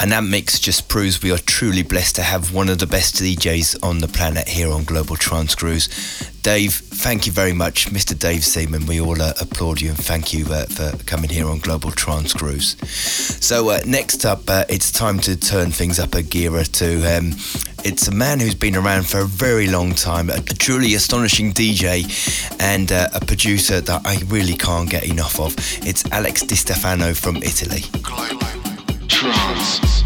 And that mix just proves we are truly blessed to have one of the best DJs on the planet here on Global Grooves. Dave, thank you very much, Mr. Dave Seaman. We all uh, applaud you and thank you uh, for coming here on Global Grooves. So, uh, next up, uh, it's time to turn things up a gear or two. Um, it's a man who's been around for a very long time, a, truly astonishing DJ and uh, a producer that I really can't get enough of. It's Alex Di Stefano from Italy. Trance.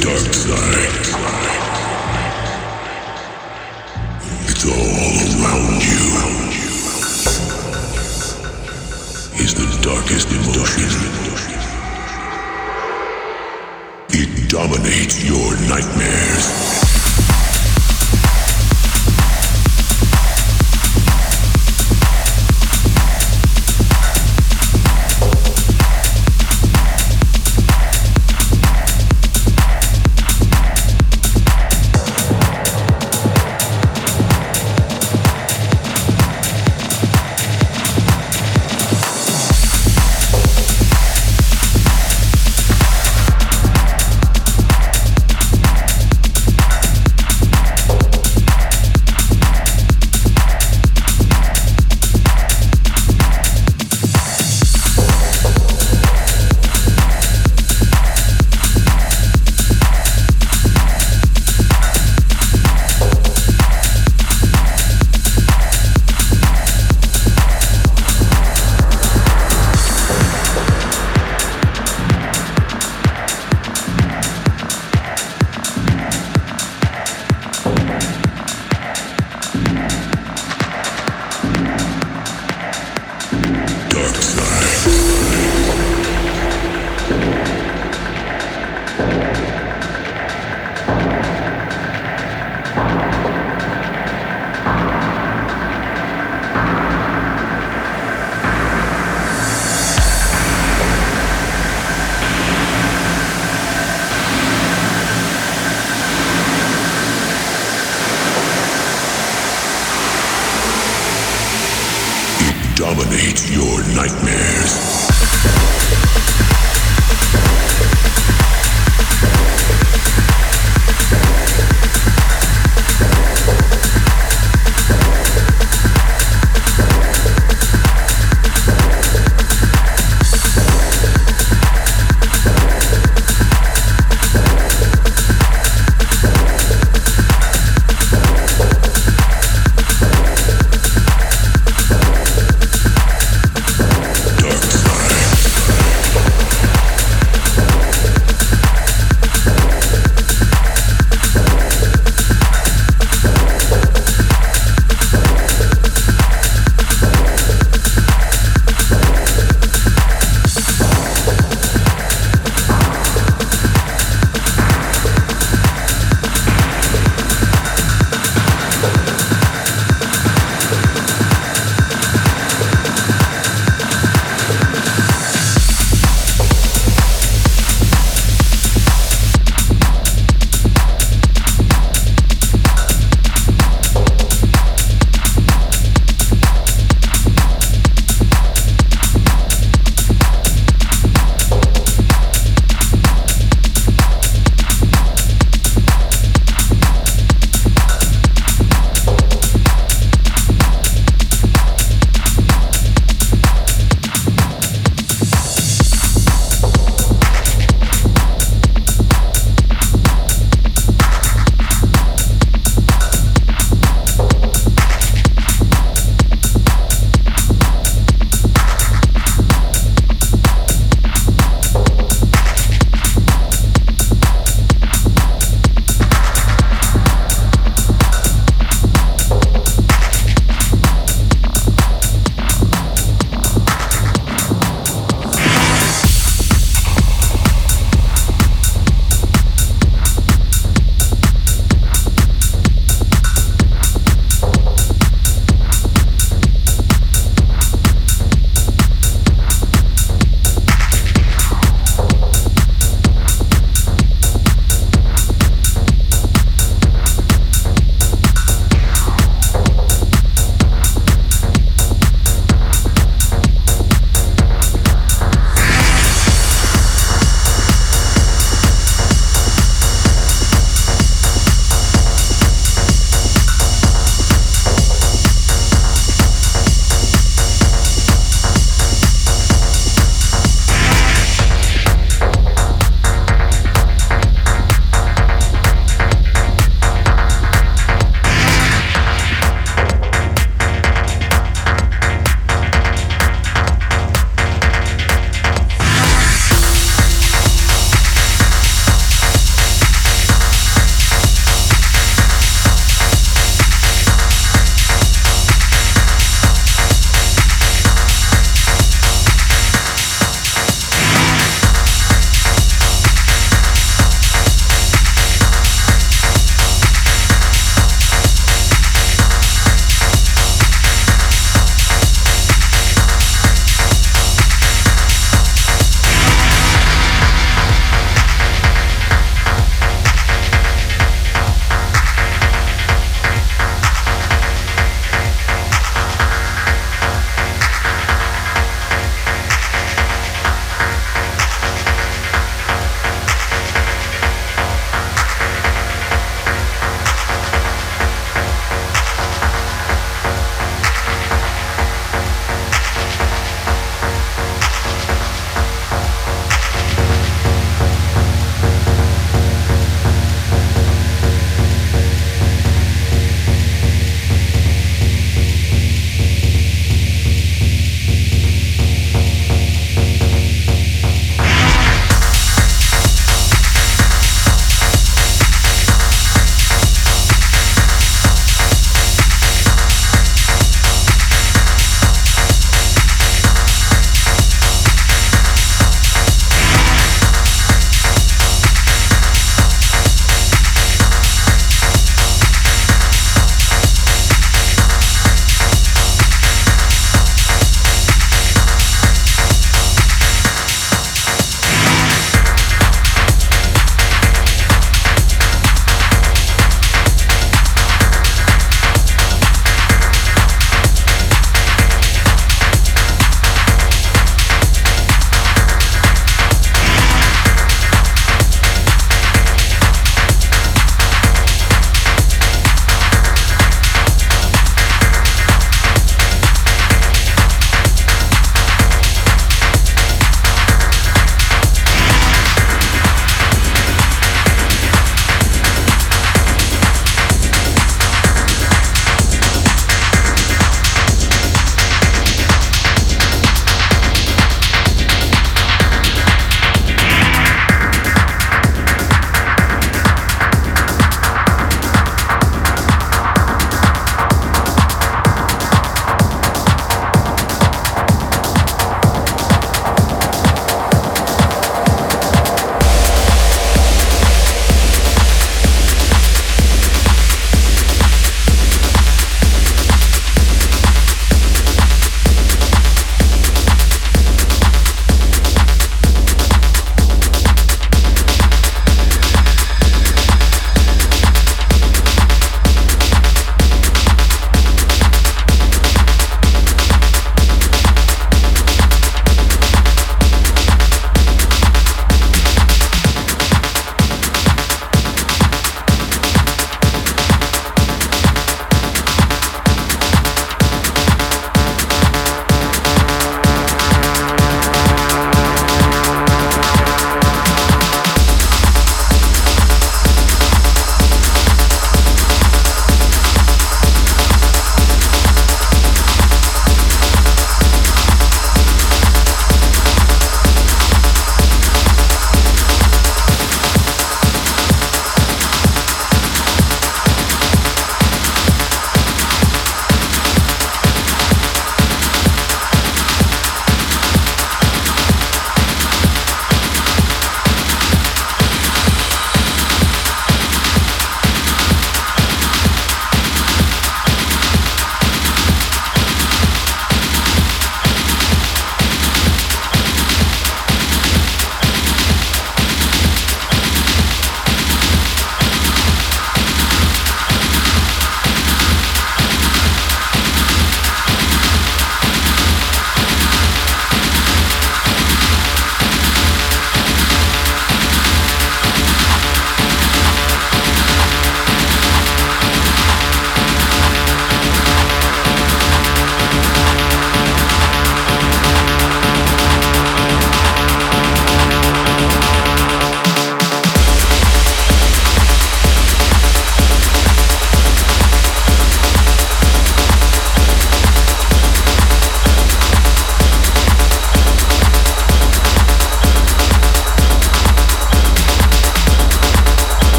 dark side. dominate your nightmares.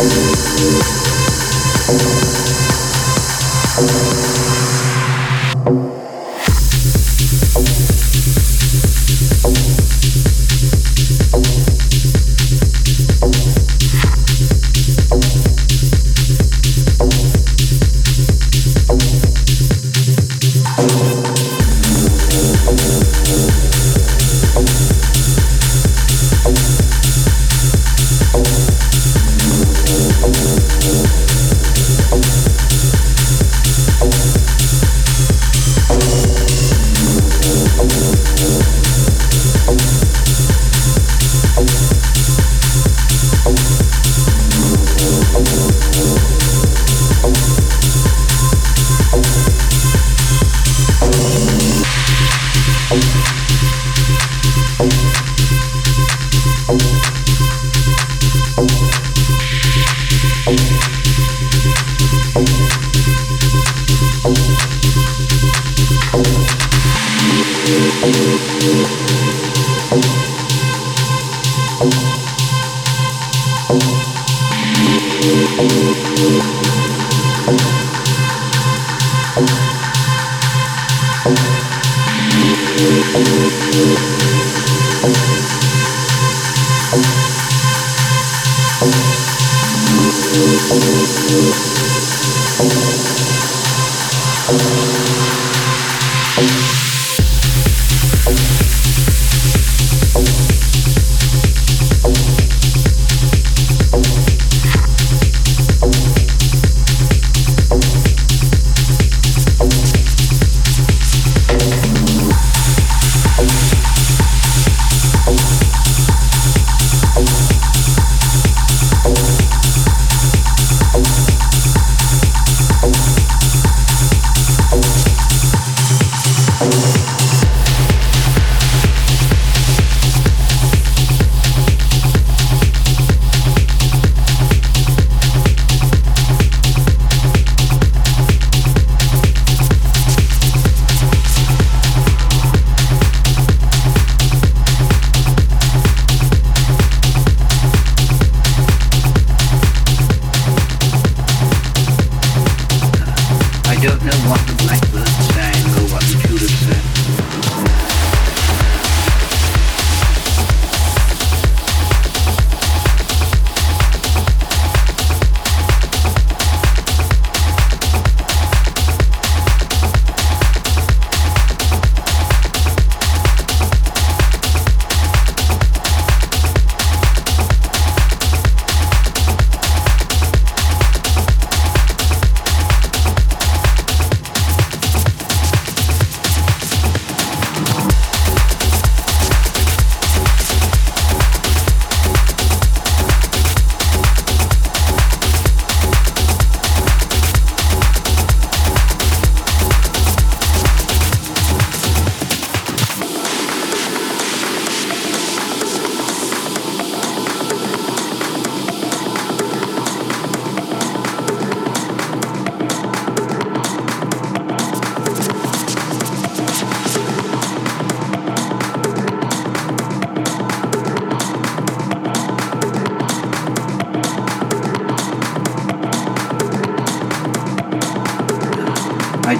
Thank you.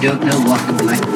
don't know what I'm like.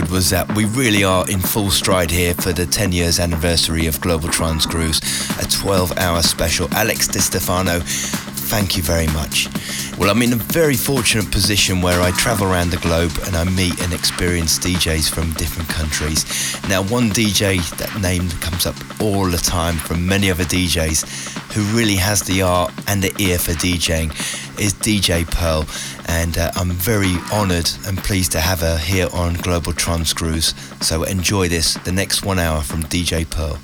Good was that? We really are in full stride here for the 10 years anniversary of Global Trance Grooves, a 12 hour special. Alex Di Stefano, thank you very much. Well, I'm in a very fortunate position where I travel around the globe and I meet and experience DJs from different countries. Now, one DJ, that name comes up all the time from many other DJs who really has the art and the ear for DJing is DJ Pearl. And uh, I'm very honored and pleased to have her here on Global Grooves. So enjoy this, the next one hour from DJ Pearl.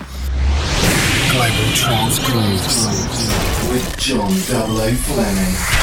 Global Grooves with John 00 Fleming.